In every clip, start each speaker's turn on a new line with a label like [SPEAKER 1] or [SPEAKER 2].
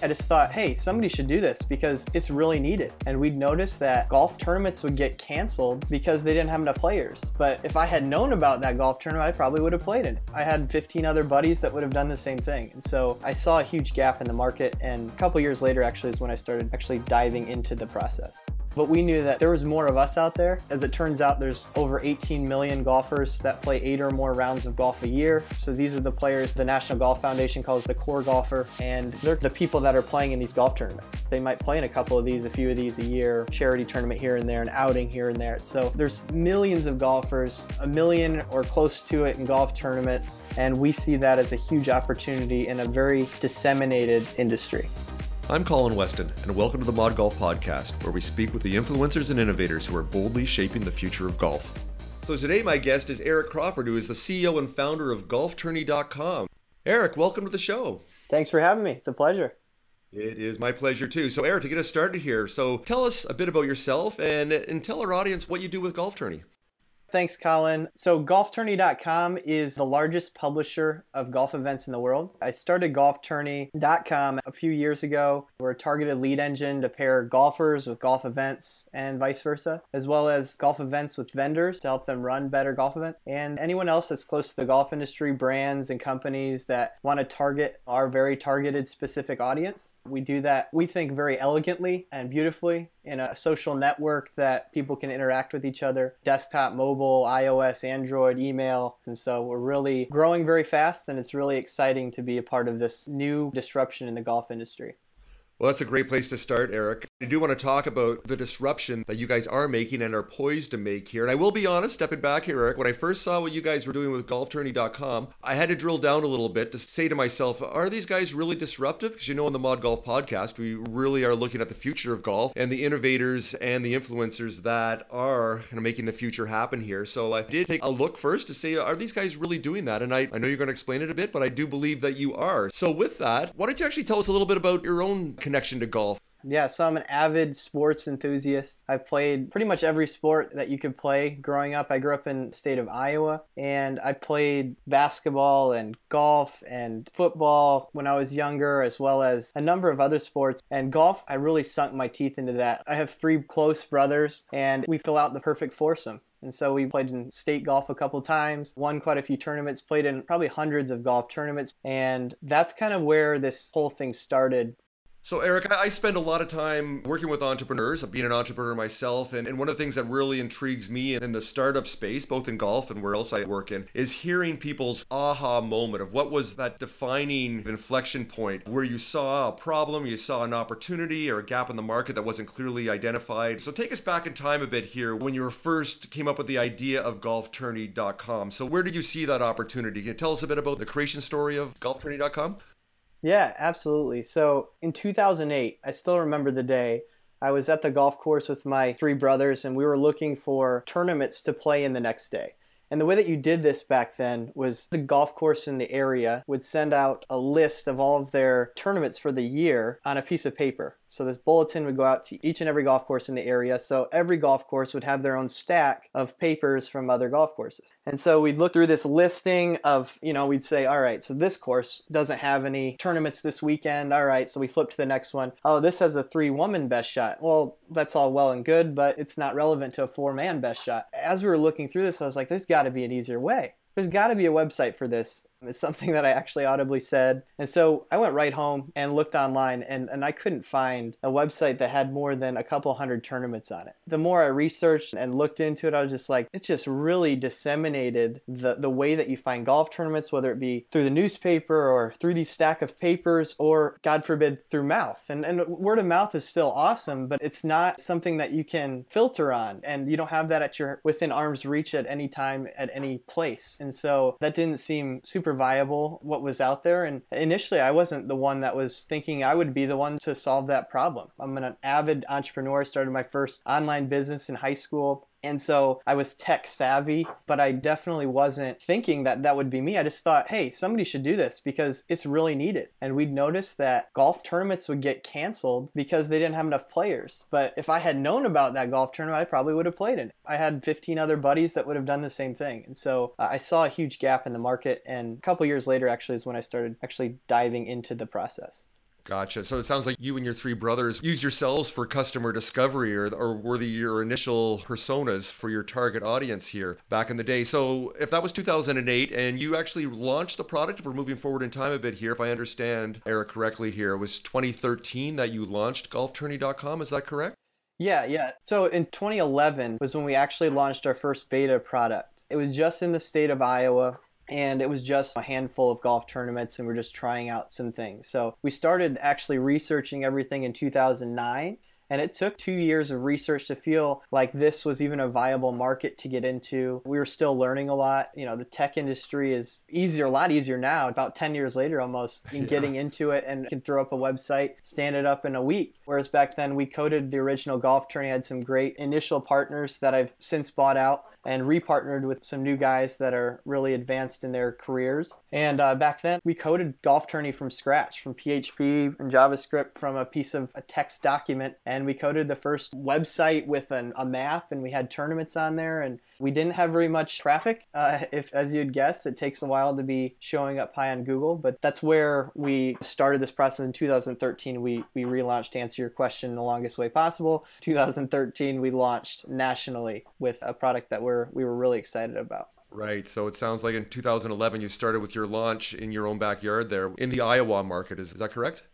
[SPEAKER 1] I just thought, hey, somebody should do this because it's really needed. And we'd noticed that golf tournaments would get canceled because they didn't have enough players. But if I had known about that golf tournament, I probably would have played it. I had 15 other buddies that would have done the same thing. And so I saw a huge gap in the market. And a couple years later, actually, is when I started actually diving into the process. But we knew that there was more of us out there. As it turns out, there's over 18 million golfers that play eight or more rounds of golf a year. So these are the players the National Golf Foundation calls the core golfer, and they're the people that are playing in these golf tournaments. They might play in a couple of these, a few of these a year, charity tournament here and there, an outing here and there. So there's millions of golfers, a million or close to it in golf tournaments, and we see that as a huge opportunity in a very disseminated industry.
[SPEAKER 2] I'm Colin Weston, and welcome to the Mod Golf Podcast, where we speak with the influencers and innovators who are boldly shaping the future of golf. So today, my guest is Eric Crawford, who is the CEO and founder of GolfTourney.com. Eric, welcome to the show.
[SPEAKER 1] Thanks for having me. It's a pleasure.
[SPEAKER 2] It is my pleasure too. So, Eric, to get us started here, so tell us a bit about yourself and, and tell our audience what you do with Golf Tourney.
[SPEAKER 1] Thanks, Colin. So, GolfTourney.com is the largest publisher of golf events in the world. I started GolfTourney.com a few years ago. We're a targeted lead engine to pair golfers with golf events and vice versa, as well as golf events with vendors to help them run better golf events. And anyone else that's close to the golf industry, brands and companies that want to target our very targeted specific audience. We do that, we think, very elegantly and beautifully in a social network that people can interact with each other desktop, mobile, iOS, Android, email. And so we're really growing very fast, and it's really exciting to be a part of this new disruption in the golf industry.
[SPEAKER 2] Well, that's a great place to start, Eric. I do want to talk about the disruption that you guys are making and are poised to make here. And I will be honest, stepping back here, Eric, when I first saw what you guys were doing with golftourney.com, I had to drill down a little bit to say to myself, are these guys really disruptive? Because you know, on the Mod Golf podcast, we really are looking at the future of golf and the innovators and the influencers that are kind of making the future happen here. So I did take a look first to say, are these guys really doing that? And I, I know you're going to explain it a bit, but I do believe that you are. So with that, why don't you actually tell us a little bit about your own connection to golf?
[SPEAKER 1] Yeah, so I'm an avid sports enthusiast. I've played pretty much every sport that you could play growing up. I grew up in the state of Iowa and I played basketball and golf and football when I was younger, as well as a number of other sports. And golf, I really sunk my teeth into that. I have three close brothers and we fill out the perfect foursome. And so we played in state golf a couple times, won quite a few tournaments, played in probably hundreds of golf tournaments. And that's kind of where this whole thing started.
[SPEAKER 2] So, Eric, I spend a lot of time working with entrepreneurs, being an entrepreneur myself. And, and one of the things that really intrigues me in the startup space, both in golf and where else I work in, is hearing people's aha moment of what was that defining inflection point where you saw a problem, you saw an opportunity or a gap in the market that wasn't clearly identified. So, take us back in time a bit here when you first came up with the idea of golftourney.com. So, where did you see that opportunity? Can you tell us a bit about the creation story of golftourney.com?
[SPEAKER 1] Yeah, absolutely. So in 2008, I still remember the day. I was at the golf course with my three brothers, and we were looking for tournaments to play in the next day. And the way that you did this back then was the golf course in the area would send out a list of all of their tournaments for the year on a piece of paper. So this bulletin would go out to each and every golf course in the area. So every golf course would have their own stack of papers from other golf courses. And so we'd look through this listing of, you know, we'd say, all right, so this course doesn't have any tournaments this weekend. All right, so we flip to the next one. Oh, this has a three woman best shot. Well, that's all well and good, but it's not relevant to a four man best shot. As we were looking through this, I was like, there's got to be an easier way there's got to be a website for this. It's something that I actually audibly said. And so I went right home and looked online, and, and I couldn't find a website that had more than a couple hundred tournaments on it. The more I researched and looked into it, I was just like, it's just really disseminated the, the way that you find golf tournaments, whether it be through the newspaper or through these stack of papers, or God forbid, through mouth. And, and word of mouth is still awesome, but it's not something that you can filter on, and you don't have that at your within arm's reach at any time, at any place. And so that didn't seem super viable, what was out there. And initially, I wasn't the one that was thinking I would be the one to solve that problem. I'm an avid entrepreneur, started my first online business in high school. And so I was tech savvy, but I definitely wasn't thinking that that would be me. I just thought, hey, somebody should do this because it's really needed. And we'd noticed that golf tournaments would get canceled because they didn't have enough players. But if I had known about that golf tournament, I probably would have played it. I had 15 other buddies that would have done the same thing. And so uh, I saw a huge gap in the market. And a couple years later, actually, is when I started actually diving into the process.
[SPEAKER 2] Gotcha. So it sounds like you and your three brothers use yourselves for customer discovery or, or were the, your initial personas for your target audience here back in the day. So if that was 2008 and you actually launched the product, if we're moving forward in time a bit here, if I understand Eric correctly here, it was 2013 that you launched golftourney.com. Is that correct?
[SPEAKER 1] Yeah, yeah. So in 2011 was when we actually launched our first beta product. It was just in the state of Iowa and it was just a handful of golf tournaments and we're just trying out some things. So we started actually researching everything in 2009 and it took two years of research to feel like this was even a viable market to get into. We were still learning a lot. You know, the tech industry is easier, a lot easier now, about 10 years later almost, in yeah. getting into it and can throw up a website, stand it up in a week. Whereas back then we coded the original golf tourney, had some great initial partners that I've since bought out and repartnered with some new guys that are really advanced in their careers. And uh, back then, we coded Golf Tourney from scratch, from PHP and JavaScript, from a piece of a text document. And we coded the first website with an, a map, and we had tournaments on there. And we didn't have very much traffic. Uh, if, as you'd guess, it takes a while to be showing up high on Google, but that's where we started this process in 2013. We we relaunched to answer your question the longest way possible. 2013, we launched nationally with a product that we're we were really excited about.
[SPEAKER 2] Right. So it sounds like in 2011 you started with your launch in your own backyard there in the Iowa market. Is, is that correct?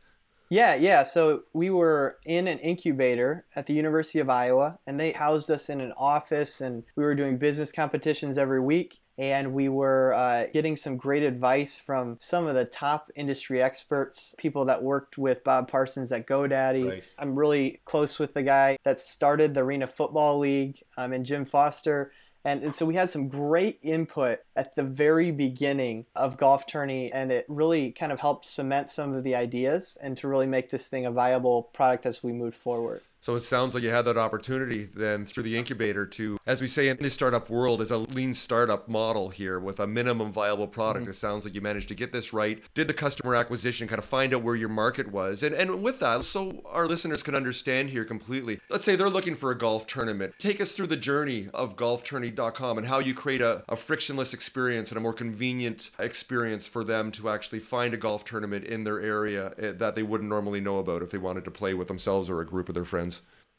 [SPEAKER 1] Yeah, yeah. So we were in an incubator at the University of Iowa, and they housed us in an office, and we were doing business competitions every week. And we were uh, getting some great advice from some of the top industry experts, people that worked with Bob Parsons at GoDaddy. Right. I'm really close with the guy that started the Arena Football League um, and Jim Foster. And, and, so we had some great input at the very beginning of Golf Tourney, and it really kind of helped cement some of the ideas and to really make this thing a viable product as we move forward.
[SPEAKER 2] So it sounds like you had that opportunity then through the incubator to, as we say in the startup world, is a lean startup model here with a minimum viable product. Mm-hmm. It sounds like you managed to get this right, did the customer acquisition, kind of find out where your market was. And, and with that, so our listeners can understand here completely, let's say they're looking for a golf tournament. Take us through the journey of golftourney.com and how you create a, a frictionless experience and a more convenient experience for them to actually find a golf tournament in their area eh, that they wouldn't normally know about if they wanted to play with themselves or a group of their friends.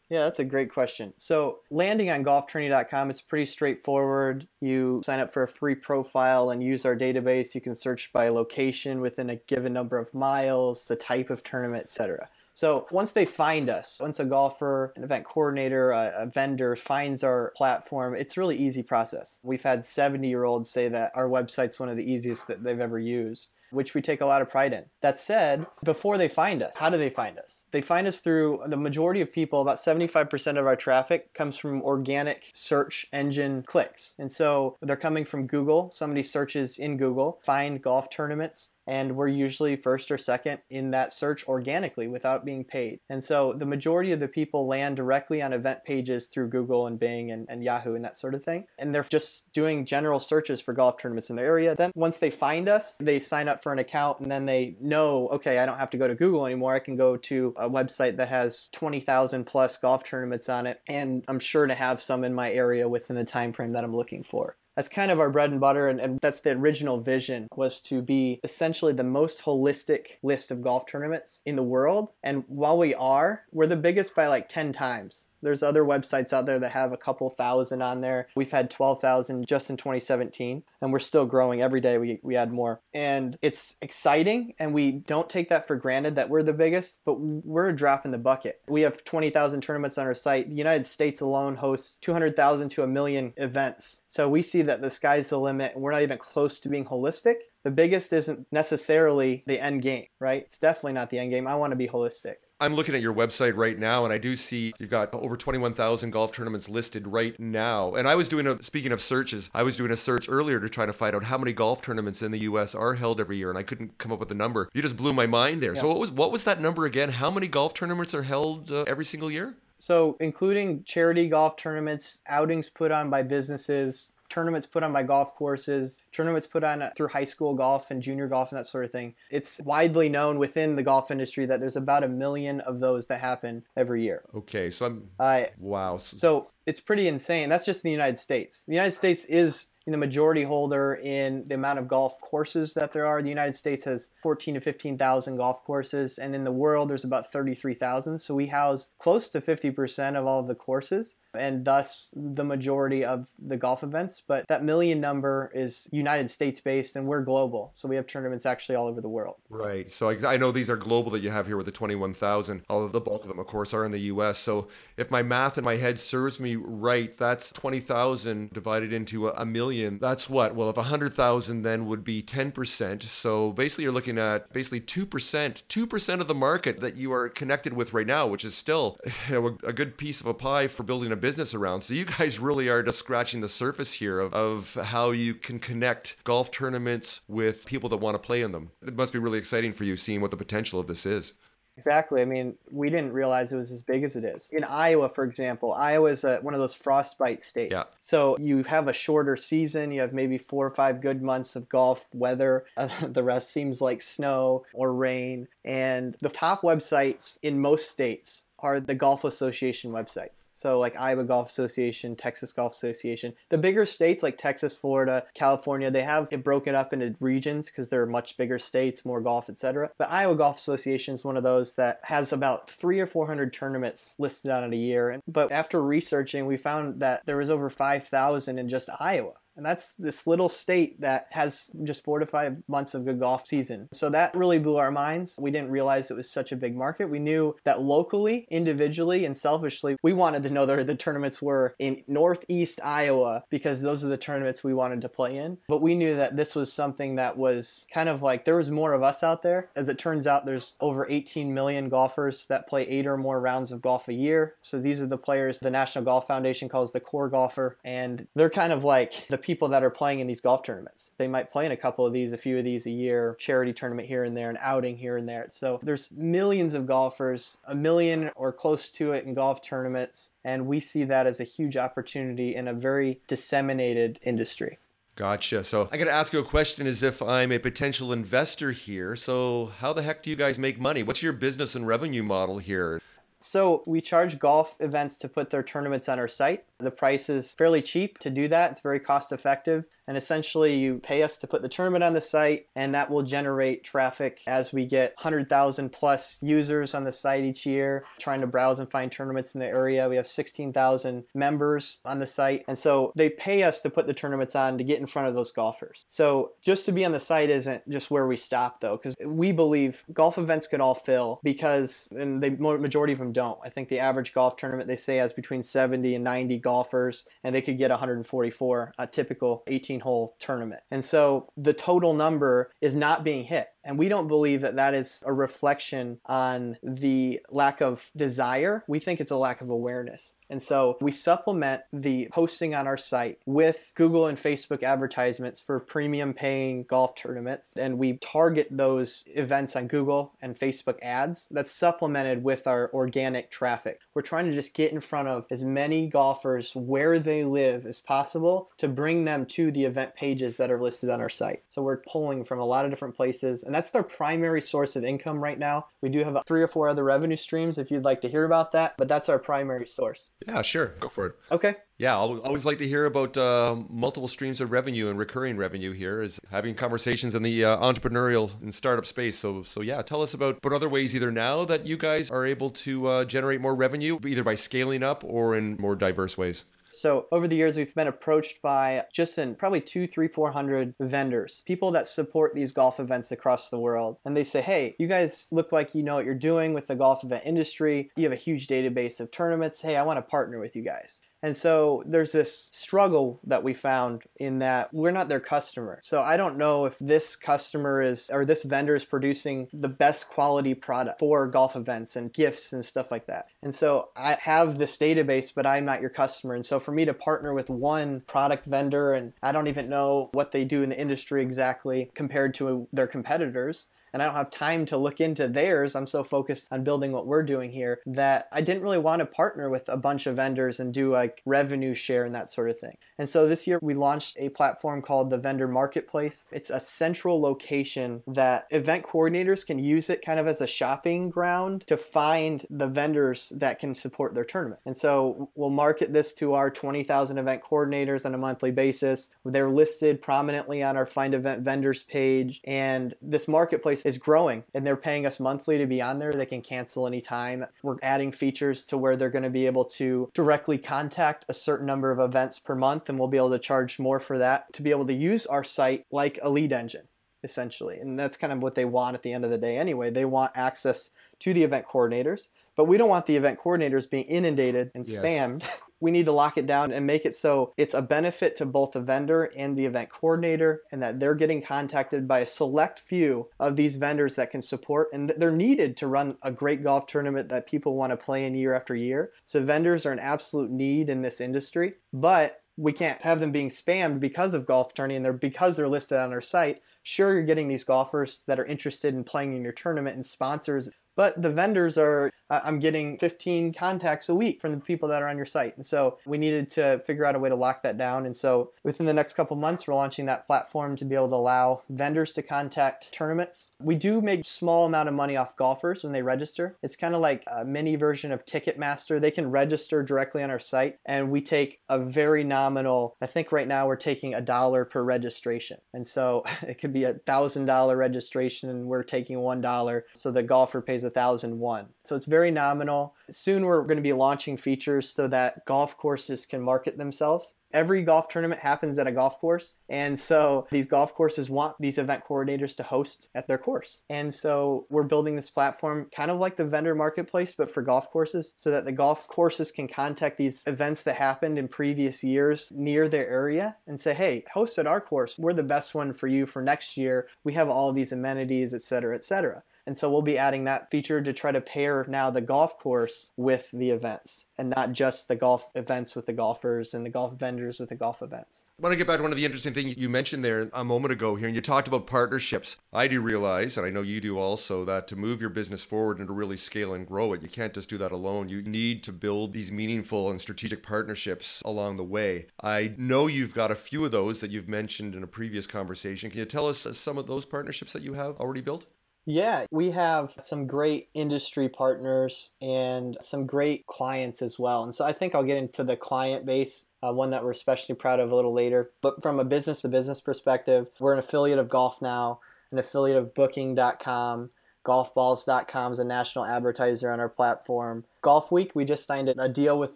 [SPEAKER 1] Yeah, that's a great question. So, landing on golftourney.com is pretty straightforward. You sign up for a free profile and use our database. You can search by location within a given number of miles, the type of tournament, etc. So, once they find us, once a golfer, an event coordinator, a, a vendor finds our platform, it's a really easy process. We've had 70 year olds say that our website's one of the easiest that they've ever used which we take a lot of pride in. That said, before they find us, how do they find us? They find us through the majority of people, about 75% of our traffic comes from organic search engine clicks. And so they're coming from Google. Somebody searches in Google, find golf tournaments, and we're usually first or second in that search organically without being paid. And so the majority of the people land directly on event pages through Google and Bing and, and Yahoo and that sort of thing. And they're just doing general searches for golf tournaments in their area. Then once they find us, they sign up for an account and then they know, okay, I don't have to go to Google anymore. I can go to a website that has 20,000 plus golf tournaments on it. And I'm sure to have some in my area within the time frame that I'm looking for that's kind of our bread and butter and, and, that's the original vision was to be essentially the most holistic list of golf tournaments in the world. And while we are we're the biggest by like 10 times there's other websites out there that have a couple thousand on there. We've had 12,000 just in 2017, and we're still growing every day. We, we add more. And it's exciting, and we don't take that for granted that we're the biggest, but we're a drop in the bucket. We have 20,000 tournaments on our site. The United States alone hosts 200,000 to a million events. So we see that the sky's the limit, and we're not even close to being holistic the biggest isn't necessarily the end game, right? It's definitely not the end game. I want to be holistic.
[SPEAKER 2] I'm looking at your website right now, and I do see you've got over 21,000 golf tournaments listed right now. And I was doing a, speaking of searches, I was doing a search earlier to try to find out how many golf tournaments in the U.S. are held every year, and I couldn't come up with a number. You just blew my mind there. Yeah. So what was what was that number again? How many golf tournaments are held uh, every single year?
[SPEAKER 1] So, including charity golf tournaments, outings put on by businesses, tournaments put on by golf courses, tournaments put on through high school golf and junior golf and that sort of thing. It's widely known within the golf industry that there's about a million of those that happen every year.
[SPEAKER 2] Okay, so I'm uh, wow.
[SPEAKER 1] So it's pretty insane. That's just in the United States. The United States is the majority holder in the amount of golf courses that there are. The United States has 14 to 15,000 golf courses, and in the world, there's about 33,000. So we house close to 50% of all of the courses and thus the majority of the golf events. But that million number is United States based and we're global. So we have tournaments actually all over the world.
[SPEAKER 2] Right. So I know these are global that you have here with the 21,000. Although the bulk of them, of course, are in the US. So if my math in my head serves me right, that's 20,000 divided into a million. That's what? Well, if 100,000 then would be 10%. So basically, you're looking at basically 2%, 2% of the market that you are connected with right now, which is still a good piece of a pie for building a business around. So you guys really are just scratching the surface here of, of how you can connect golf tournaments with people that want to play in them. It must be really exciting for you seeing what the potential of this is.
[SPEAKER 1] Exactly. I mean, we didn't realize it was as big as it is. In Iowa, for example, Iowa is a, one of those frostbite states. Yeah. So you have a shorter season. You have maybe four or five good months of golf weather. Uh, the rest seems like snow or rain. And the top websites in most states are the Golf Association websites. So, like Iowa Golf Association, Texas Golf Association. The bigger states like Texas, Florida, California, they have it broken up into regions because they're much bigger states, more golf, etc. But Iowa Golf Association is one of those that has about three or four hundred tournaments listed on it a year. But after researching, we found that there was over five thousand in just Iowa. And that's this little state that has just four to five months of good golf season. So that really blew our minds. We didn't realize it was such a big market. We knew that locally, individually, and selfishly, we wanted to know where the tournaments were in Northeast Iowa because those are the tournaments we wanted to play in. But we knew that this was something that was kind of like there was more of us out there. As it turns out, there's over 18 million golfers that play eight or more rounds of golf a year. So these are the players the National Golf Foundation calls the core golfer. And they're kind of like the people that are playing in these golf tournaments. They might play in a couple of these, a few of these a year, charity tournament here and there, an outing here and there. So there's millions of golfers, a million or close to it in golf tournaments, and we see that as a huge opportunity in a very disseminated industry.
[SPEAKER 2] Gotcha. So I got to ask you a question as if I'm a potential investor here. So, how the heck do you guys make money? What's your business and revenue model here?
[SPEAKER 1] So we charge golf events to put their tournaments on our site. The price is fairly cheap to do that. It's very cost effective. And essentially, you pay us to put the tournament on the site, and that will generate traffic as we get 100,000 plus users on the site each year trying to browse and find tournaments in the area. We have 16,000 members on the site. And so they pay us to put the tournaments on to get in front of those golfers. So just to be on the site isn't just where we stop, though, because we believe golf events could all fill because, and the majority of them don't. I think the average golf tournament they say has between 70 and 90 golfers, and they could get 144, a typical 18 hole tournament. And so the total number is not being hit. And we don't believe that that is a reflection on the lack of desire. We think it's a lack of awareness. And so we supplement the posting on our site with Google and Facebook advertisements for premium paying golf tournaments. And we target those events on Google and Facebook ads that's supplemented with our organic traffic. We're trying to just get in front of as many golfers where they live as possible to bring them to the event pages that are listed on our site. So we're pulling from a lot of different places. And that's their primary source of income right now. We do have three or four other revenue streams if you'd like to hear about that, but that's our primary source.
[SPEAKER 2] Yeah, sure. Go for it.
[SPEAKER 1] Okay.
[SPEAKER 2] Yeah, I'll always like to hear about uh, multiple streams of revenue and recurring revenue here is having conversations in the uh, entrepreneurial and startup space. So, so yeah, tell us about but other ways either now that you guys are able to uh, generate more revenue, either by scaling up or in more diverse ways.
[SPEAKER 1] So over the years, we've been approached by just in probably two, three, four hundred vendors, people that support these golf events across the world. And they say, hey, you guys look like you know what you're doing with the golf event industry. You have a huge database of tournaments. Hey, I want to partner with you guys. And so there's this struggle that we found in that we're not their customer. So I don't know if this customer is or this vendor is producing the best quality product for golf events and gifts and stuff like that. And so I have this database, but I'm not your customer. And so for me to partner with one product vendor and I don't even know what they do in the industry exactly compared to their competitors and I don't have time to look into theirs. I'm so focused on building what we're doing here that I didn't really want to partner with a bunch of vendors and do like revenue share and that sort of thing. And so this year we launched a platform called the Vendor Marketplace. It's a central location that event coordinators can use it kind of as a shopping ground to find the vendors that can support their tournament. And so we'll market this to our 20,000 event coordinators on a monthly basis. They're listed prominently on our Find Event Vendors page. And this marketplace is growing and they're paying us monthly to be on there. They can cancel anytime. We're adding features to where they're going to be able to directly contact a certain number of events per month and we'll be able to charge more for that to be able to use our site like a lead engine essentially. And that's kind of what they want at the end of the day anyway. They want access to the event coordinators, but we don't want the event coordinators being inundated and yes. spammed we need to lock it down and make it so it's a benefit to both the vendor and the event coordinator and that they're getting contacted by a select few of these vendors that can support and that they're needed to run a great golf tournament that people want to play in year after year. So vendors are an absolute need in this industry, but we can't have them being spammed because of golf tourney and they're because they're listed on our site. Sure, you're getting these golfers that are interested in playing in your tournament and sponsors but the vendors are, I'm getting 15 contacts a week from the people that are on your site. And so we needed to figure out a way to lock that down. And so within the next couple months, we're launching that platform to be able to allow vendors to contact tournaments. We do make small amount of money off golfers when they register. It's kind of like a mini version of Ticketmaster. They can register directly on our site and we take a very nominal, I think right now we're taking a dollar per registration. And so it could be a thousand dollar registration and we're taking one dollar. So the golfer pays 1001. So it's very nominal. Soon we're going to be launching features so that golf courses can market themselves. Every golf tournament happens at a golf course. And so these golf courses want these event coordinators to host at their course. And so we're building this platform kind of like the vendor marketplace, but for golf courses, so that the golf courses can contact these events that happened in previous years near their area and say, hey, host at our course. We're the best one for you for next year. We have all these amenities, et cetera, et cetera. And so we'll be adding that feature to try to pair now the golf course with the events and not just the golf events with the golfers and the golf vendors with the golf events.
[SPEAKER 2] I want to get back to one of the interesting things you mentioned there a moment ago here, and you talked about partnerships. I do realize, and I know you do also, that to move your business forward and to really scale and grow it, you can't just do that alone. You need to build these meaningful and strategic partnerships along the way. I know you've got a few of those that you've mentioned in a previous conversation. Can you tell us some of those partnerships that you have already built?
[SPEAKER 1] Yeah, we have some great industry partners and some great clients as well. And so I think I'll get into the client base, uh, one that we're especially proud of a little later. But from a business to business perspective, we're an affiliate of Golf Now, an affiliate of Booking.com, Golfballs.com is a national advertiser on our platform. Golf Week, we just signed a deal with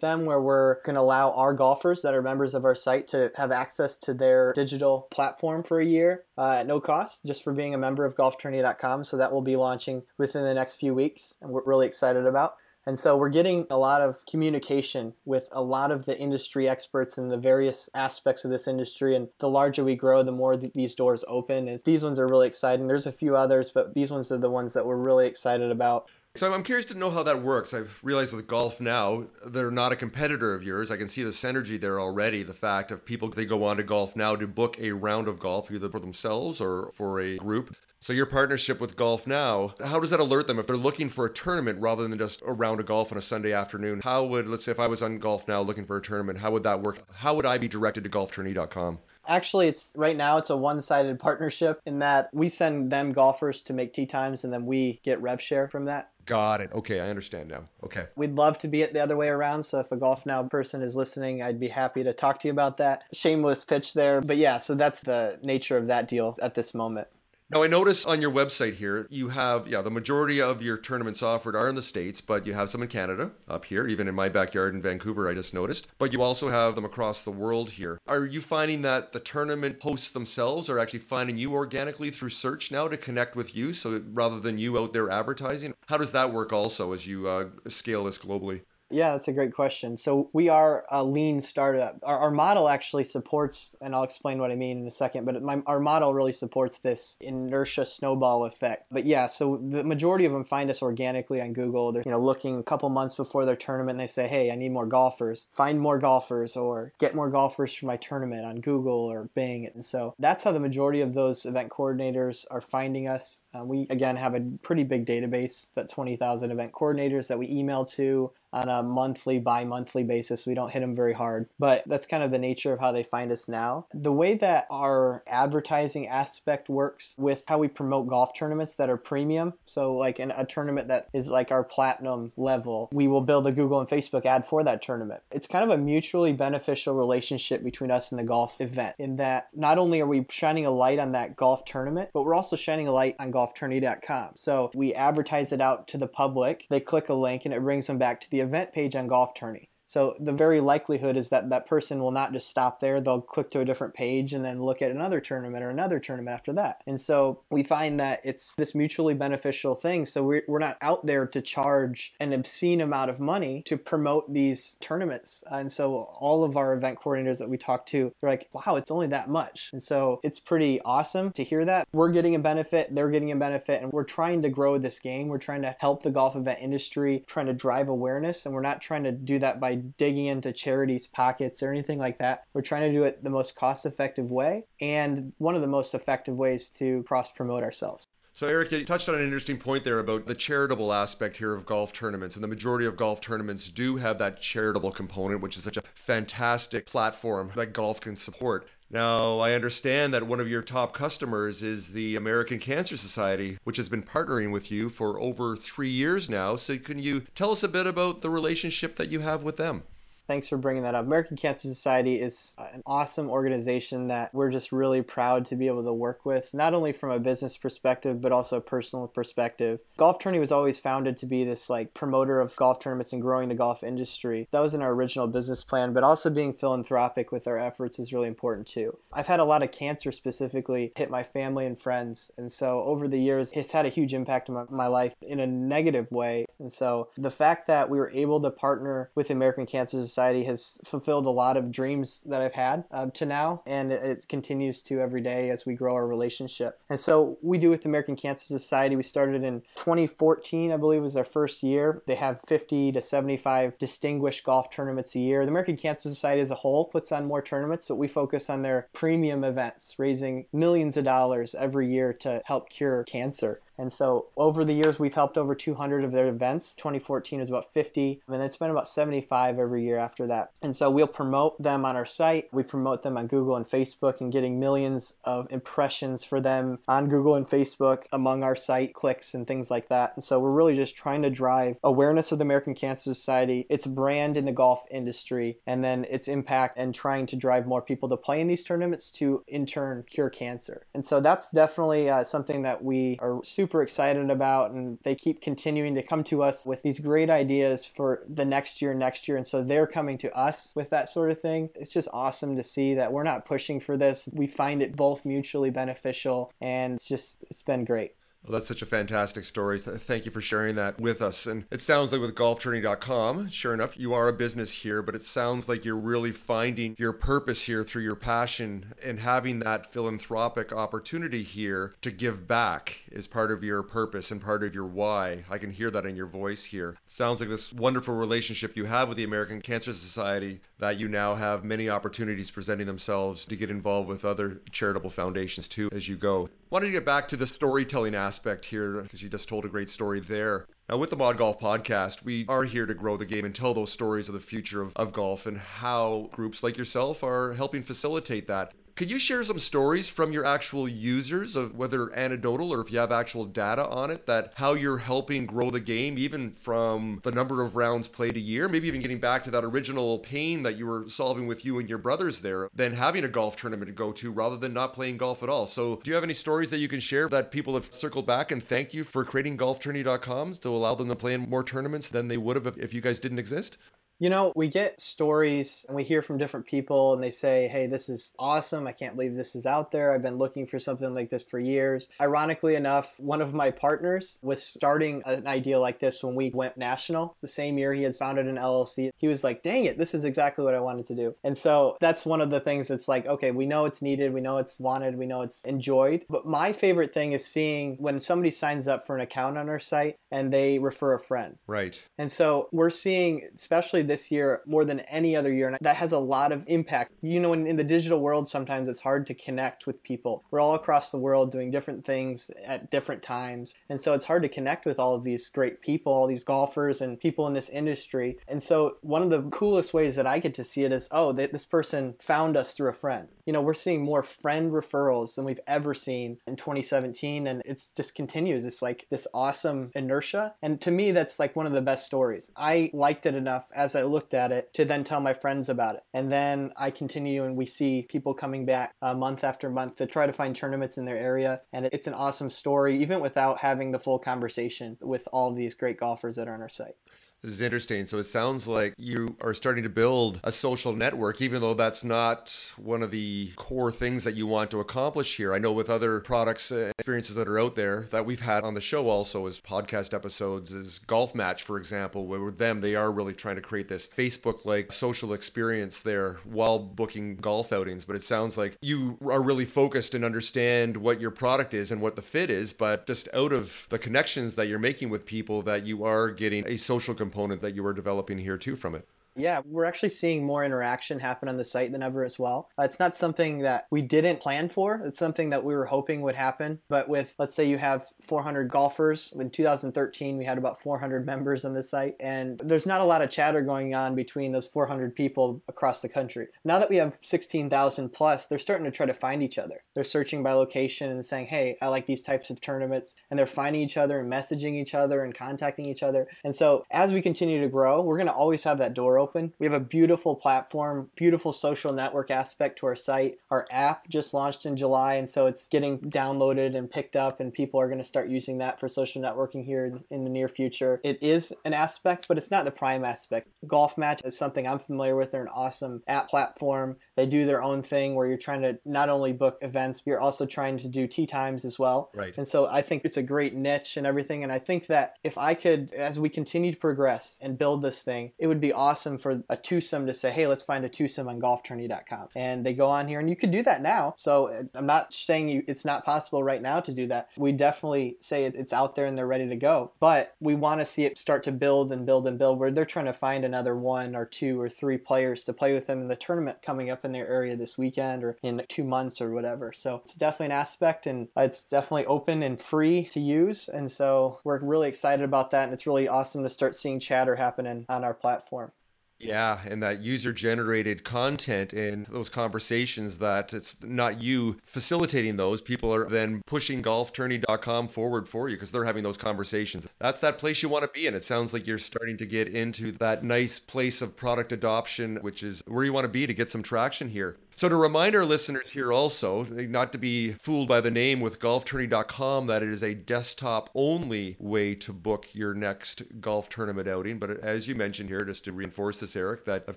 [SPEAKER 1] them where we're going to allow our golfers that are members of our site to have access to their digital platform for a year uh, at no cost, just for being a member of golftourney.com. So that will be launching within the next few weeks, and we're really excited about. And so we're getting a lot of communication with a lot of the industry experts in the various aspects of this industry. And the larger we grow, the more th- these doors open. And these ones are really exciting. There's a few others, but these ones are the ones that we're really excited about.
[SPEAKER 2] So I'm curious to know how that works. I've realized with golf now, they're not a competitor of yours. I can see the synergy there already. The fact of people they go on to golf now to book a round of golf either for themselves or for a group. So your partnership with Golf Now, how does that alert them if they're looking for a tournament rather than just a round of golf on a Sunday afternoon? How would let's say if I was on Golf Now looking for a tournament, how would that work? How would I be directed to golftourney.com?
[SPEAKER 1] Actually, it's right now it's a one-sided partnership in that we send them golfers to make tee times and then we get rev share from that.
[SPEAKER 2] Got it. Okay, I understand now. Okay.
[SPEAKER 1] We'd love to be it the other way around. So if a Golf Now person is listening, I'd be happy to talk to you about that. Shameless pitch there. But yeah, so that's the nature of that deal at this moment.
[SPEAKER 2] Now, I notice on your website here, you have, yeah, the majority of your tournaments offered are in the States, but you have some in Canada, up here, even in my backyard in Vancouver, I just noticed. But you also have them across the world here. Are you finding that the tournament hosts themselves are actually finding you organically through search now to connect with you? So rather than you out there advertising, how does that work also as you uh, scale this globally?
[SPEAKER 1] Yeah, that's a great question. So we are a lean startup. Our, our model actually supports, and I'll explain what I mean in a second, but my, our model really supports this inertia snowball effect. But yeah, so the majority of them find us organically on Google. They're you know looking a couple months before their tournament and they say, hey, I need more golfers. Find more golfers or get more golfers for my tournament on Google or Bing. And so that's how the majority of those event coordinators are finding us. Uh, we again have a pretty big database, about 20,000 event coordinators that we email to on a monthly, bi monthly basis. We don't hit them very hard, but that's kind of the nature of how they find us now. The way that our advertising aspect works with how we promote golf tournaments that are premium, so like in a tournament that is like our platinum level, we will build a Google and Facebook ad for that tournament. It's kind of a mutually beneficial relationship between us and the golf event in that not only are we shining a light on that golf tournament, but we're also shining a light on golftourney.com. So we advertise it out to the public, they click a link and it brings them back to the event page on Golf Tourney. So the very likelihood is that that person will not just stop there. They'll click to a different page and then look at another tournament or another tournament after that. And so we find that it's this mutually beneficial thing. So we're, we're not out there to charge an obscene amount of money to promote these tournaments. And so all of our event coordinators that we talk to, they're like, wow, it's only that much. And so it's pretty awesome to hear that. We're getting a benefit, they're getting a benefit, and we're trying to grow this game. We're trying to help the golf event industry, trying to drive awareness, and we're not trying to do that by digging into charities' pockets or anything like that. We're trying to do it the most cost effective way and one of the most effective ways to cross promote ourselves.
[SPEAKER 2] So, Eric, you touched on an interesting point there about the charitable aspect here of golf tournaments. And the majority of golf tournaments do have that charitable component, which is such a fantastic platform that golf can support. Now, I understand that one of your top customers is the American Cancer Society, which has been partnering with you for over three years now. So, can you tell us a bit about the relationship that you have with them?
[SPEAKER 1] Thanks for bringing that up. American Cancer Society is uh, an awesome organization that we're just really proud to be able to work with, not only from a business perspective, but also a personal perspective. Golf Tourney was always founded to be this like promoter of golf tournaments and growing the golf industry. That was in our original business plan, but also being philanthropic with our efforts is really important too. I've had a lot of cancer specifically hit my family and friends, and so over the years, it's had a huge impact on my, my life in a negative way. And so the fact that we were able to partner with American Cancer Society Society has fulfilled a lot of dreams that I've had uh, to now, and it, it, continues to every day as we grow our relationship. And so we do with the American Cancer Society. We started in 2014, I believe, was our first year. They have 50 to 75 distinguished golf tournaments a year. The American Cancer Society as a whole puts on more tournaments, but we focus on their premium events, raising millions of dollars every year to help cure cancer. And so over the years, we've helped over 200 of their events. 2014 was about 50, and it's been about 75 every year after that. And so we'll promote them on our site. We promote them on Google and Facebook and getting millions of impressions for them on Google and Facebook among our site clicks and things like that. And so we're really just trying to drive awareness of the American Cancer Society, its brand in the golf industry, and then its impact and trying to drive more people to play in these tournaments to in turn cure cancer. And so that's definitely uh, something that we are super super excited about, and they keep continuing to come to us with these great ideas for the next year, next year. And so they're coming to us with that sort of thing. It's just awesome to see that we're not pushing for this. We find it both mutually beneficial, and it's just, it's been great.
[SPEAKER 2] Well, that's such a fantastic story. Thank you for sharing that with us. And it sounds like with golftourney.com, sure enough, you are a business here, but it sounds like you're really finding your purpose here through your passion and having that philanthropic opportunity here to give back is part of your purpose and part of your why. I can hear that in your voice here. It sounds like this wonderful relationship you have with the American Cancer Society that you now have many opportunities presenting themselves to get involved with other charitable foundations too as you go. Wanted to get back to the storytelling aspect here because you just told a great story there. Now, with the Mod Golf podcast, we are here to grow the game and tell those stories of the future of, of golf and how groups like yourself are helping facilitate that. Could you share some stories from your actual users of whether anecdotal or if you have actual data on it that how you're helping grow the game even from the number of rounds played a year, maybe even getting back to that original pain that you were solving with you and your brothers there, than having a golf tournament to go to rather than not playing golf at all. So, do you have any stories that you can share that people have circled back and thank you for creating golftourney.com to allow them to play in more tournaments than they would have if you guys didn't exist?
[SPEAKER 1] You know, we get stories and we hear from different people and they say, hey, this is awesome. I can't believe this is out there. I've been looking for something like this for years. Ironically enough, one of my partners was starting an idea like this when we went national. The same year he had founded an LLC. He was like, dang it, this is exactly what I wanted to do. And so that's one of the things that's like, okay, we know it's needed, we know it's wanted, we know it's enjoyed. But my favorite thing is seeing when somebody signs up for an account on our site and they refer a friend.
[SPEAKER 2] Right.
[SPEAKER 1] And so we're seeing, especially this year more than any other year. And that has a lot of impact. You know, in, in, the digital world, sometimes it's hard to connect with people. We're all across the world doing different things at different times. And so it's hard to connect with all of these great people, all these golfers and people in this industry. And so one of the coolest ways that I get to see it is, oh, this person found us through a friend. You know, we're seeing more friend referrals than we've ever seen in 2017. And it's just continues. It's like this awesome inertia. And to me, that's like one of the best stories. I liked it enough as I looked at it to then tell my friends about it. And then I continue and we see people coming back uh, month after month to try to find tournaments in their area. And it's an awesome story, even without having the full conversation with all these great golfers that are on our site.
[SPEAKER 2] This is interesting. So it sounds like you are starting to build a social network, even though that's not one of the core things that you want to accomplish here. I know with other products and experiences that are out there that we've had on the show also as podcast episodes is Golf Match, for example, where with them, they are really trying to create this Facebook like social experience there while booking golf outings. But it sounds like you are really focused and understand what your product is and what the fit is, but just out of the connections that you're making with people that you are getting a social component that you were developing here too from it.
[SPEAKER 1] Yeah, we're actually seeing more interaction happen on the site than ever as well. Uh, it's not something that we didn't plan for. It's something that we were hoping would happen. But with, let's say you have 400 golfers. In 2013, we had about 400 members on the site. And there's not a lot of chatter going on between those 400 people across the country. Now that we have 16,000 plus, they're starting to try to find each other. They're searching by location and saying, hey, I like these types of tournaments. And they're finding each other and messaging each other and contacting each other. And so as we continue to grow, we're going to always have that door open. We have a beautiful platform, beautiful social network aspect to our site. Our app just launched in July, and so it's getting downloaded and picked up, and people are going to start using that for social networking here in the near future. It is an aspect, but it's not the prime aspect. Golf Match is something I'm familiar with. They're an awesome app platform. They do their own thing where you're trying to not only book events, but you're also trying to do tee times as well.
[SPEAKER 2] Right.
[SPEAKER 1] And so I think it's a great niche and everything. And I think that if I could, as we continue to progress and build this thing, it would be awesome for a twosome to say, hey, let's find a twosome on golftourney.com. And they go on here, and you could do that now. So uh, I'm not saying you, it's not possible right now to do that. We definitely say it's out there and they're ready to go. But we want to see it start to build and build and build where they're trying to find another one or two or three players to play with them in the tournament coming up in their area this weekend or in two months or whatever. So it's definitely an aspect and it's definitely open and free to use. And so we're really excited about that. And it's really awesome to start seeing chatter happening on our platform.
[SPEAKER 2] Yeah, and that user generated content and those conversations that it's not you facilitating those. People are then pushing golftourney.com forward for you because they're having those conversations. That's that place you want to be in. It sounds like you're starting to get into that nice place of product adoption, which is where you want to be to get some traction here. So, to remind our listeners here also, not to be fooled by the name with golftourney.com, that it is a desktop only way to book your next golf tournament outing. But as you mentioned here, just to reinforce this, Eric, that of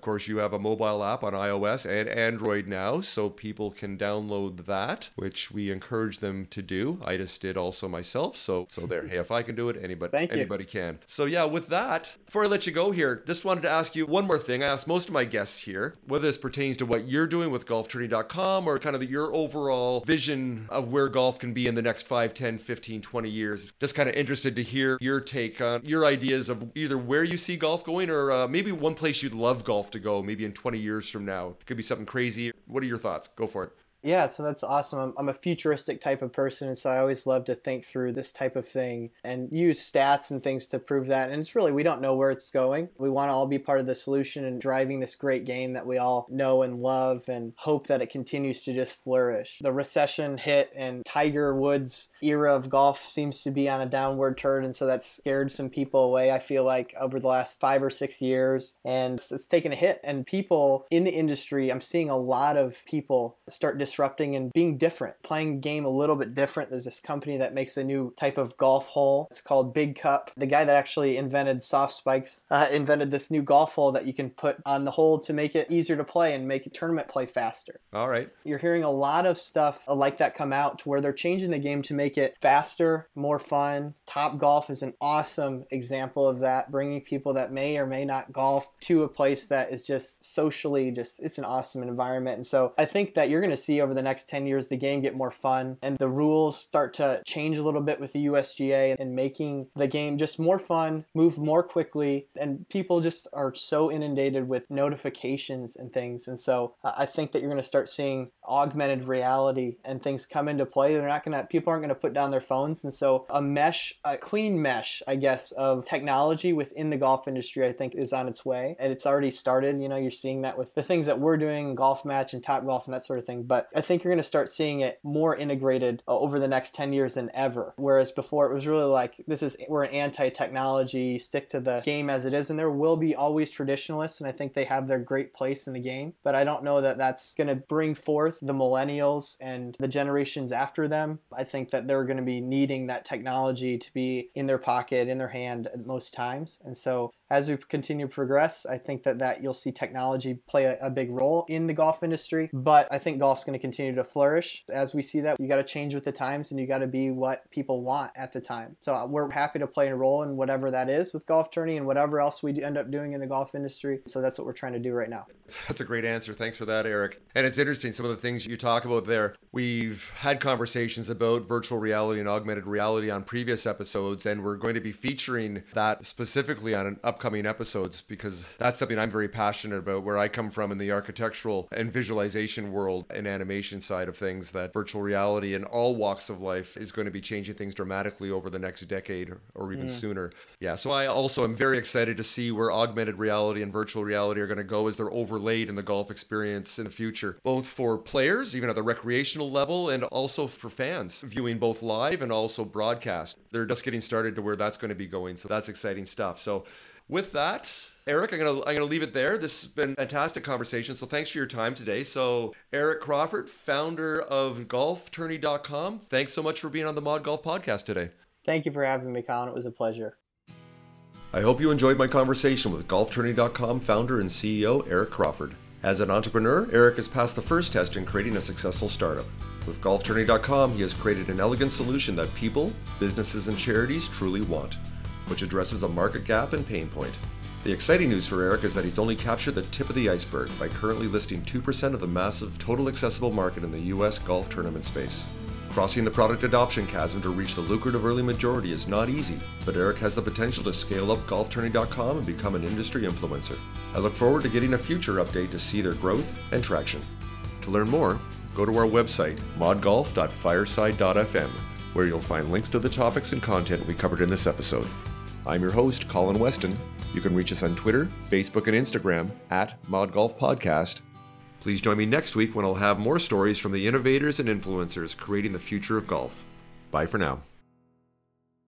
[SPEAKER 2] course you have a mobile app on iOS and Android now, so people can download that, which we encourage them to do. I just did also myself. So, so there. Hey, if I can do it, anybody, anybody can. So, yeah, with that, before I let you go here, just wanted to ask you one more thing. I asked most of my guests here whether this pertains to what you're doing with golftourney.com or kind of your overall vision of where golf can be in the next 5, 10, 15, 20 years. Just kind of interested to hear your take on your ideas of either where you see golf going or uh, maybe one place you'd love golf to go maybe in 20 years from now. It could be something crazy. What are your thoughts? Go for it.
[SPEAKER 1] Yeah, so that's awesome. I'm, I'm a futuristic type of person, and so I always love to think through this type of thing and use stats and things to prove that. And it's really, we don't know where it's going. We want to all be part of the solution and driving this great game that we all know and love and hope that it continues to just flourish. The recession hit, and Tiger Woods' era of golf seems to be on a downward turn, and so that's scared some people away, I feel like, over the last five or six years. And it's taken a hit, and people in the industry, I'm seeing a lot of people start dis disrupting and being different, playing the game a little bit different. There's this company that makes a new type of golf hole. It's called Big Cup. The guy that actually invented soft spikes uh, invented this new golf hole that you can put on the hole to make it easier to play and make tournament play faster.
[SPEAKER 2] All right.
[SPEAKER 1] You're hearing a lot of stuff like that come out to where they're changing the game to make it faster, more fun. Top Golf is an awesome example of that, bringing people that may or may not golf to a place that is just socially just it's an awesome environment. And so I think that you're going to see over the next 10 years the game get more fun and the rules start to change a little bit with the USGA and making the game just more fun, move more quickly, and people just are so inundated with notifications and things. And so uh, I think that you're going to start seeing augmented reality and things come into play. They're not going to people aren't going to put down their phones, and so a mesh, a clean mesh, I guess, of technology within the golf industry, I think, is on its way, and it's already started. You know, you're seeing that with the things that we're doing, golf match and Top Golf and that sort of thing. But I think you're going to start seeing it more integrated uh, over the next 10 years than ever. Whereas before it was really like this is we're an anti-technology, stick to the game as it is, and there will be always traditionalists, and I think they have their great place in the game. But I don't know that that's going to bring forth the millennials and the generations after them. I think that they're going to be needing that technology to be in their pocket, in their hand at most times. And so as we continue to progress, I think that, that you'll see technology play a, a big role in the golf industry. But I think golf's going to continue to flourish. As we see that, you got to change with the times and you got to be what people want at the time. So uh, we're happy to play a role in whatever that is with Golf Tourney and whatever else we end up doing in the golf industry. So that's what we're trying to do right now.
[SPEAKER 2] That's a great answer. Thanks for that, Eric. And it's interesting, some of the things you talk about there. We've had conversations about virtual reality and augmented reality on previous episodes, and we're going to be featuring that specifically on upcoming episodes because that's something I'm very passionate about where I come from in the architectural and visualization world and animation side of things that virtual reality in all walks of life is going to be changing things dramatically over the next decade or even mm. sooner. Yeah, so I also am very excited to see where augmented reality and virtual reality are going to go as they're overlaid in the golf experience in the future, both for players, even at the recreational level, and also for fans viewing both live and also broadcast. They're just getting started to where that's going to be going. So that's exciting stuff. So with that, Eric, I'm gonna I'm gonna leave it there. This has been a fantastic conversation. So thanks for your time today. So Eric Crawford, founder of GolfTourney.com. Thanks so much for being on the Mod Golf Podcast today.
[SPEAKER 1] Thank you for having me, Colin. It was a pleasure.
[SPEAKER 2] I hope you enjoyed my conversation with GolfTourney.com founder and CEO Eric Crawford. As an entrepreneur, Eric has passed the first test in creating a successful startup. With GolfTourney.com, he has created an elegant solution that people, businesses, and charities truly want which addresses a market gap and pain point. The exciting news for Eric is that he's only captured the tip of the iceberg by currently listing 2% of the massive total accessible market in the US golf tournament space. Crossing the product adoption chasm to reach the lucrative early majority is not easy, but Eric has the potential to scale up golftourney.com and become an industry influencer. I look forward to getting a future update to see their growth and traction. To learn more, go to our website, modgolf.fireside.fm, where you'll find links to the topics and content we covered in this episode. I'm your host, Colin Weston. You can reach us on Twitter, Facebook, and Instagram at Mod Golf Podcast. Please join me next week when I'll have more stories from the innovators and influencers creating the future of golf. Bye for now.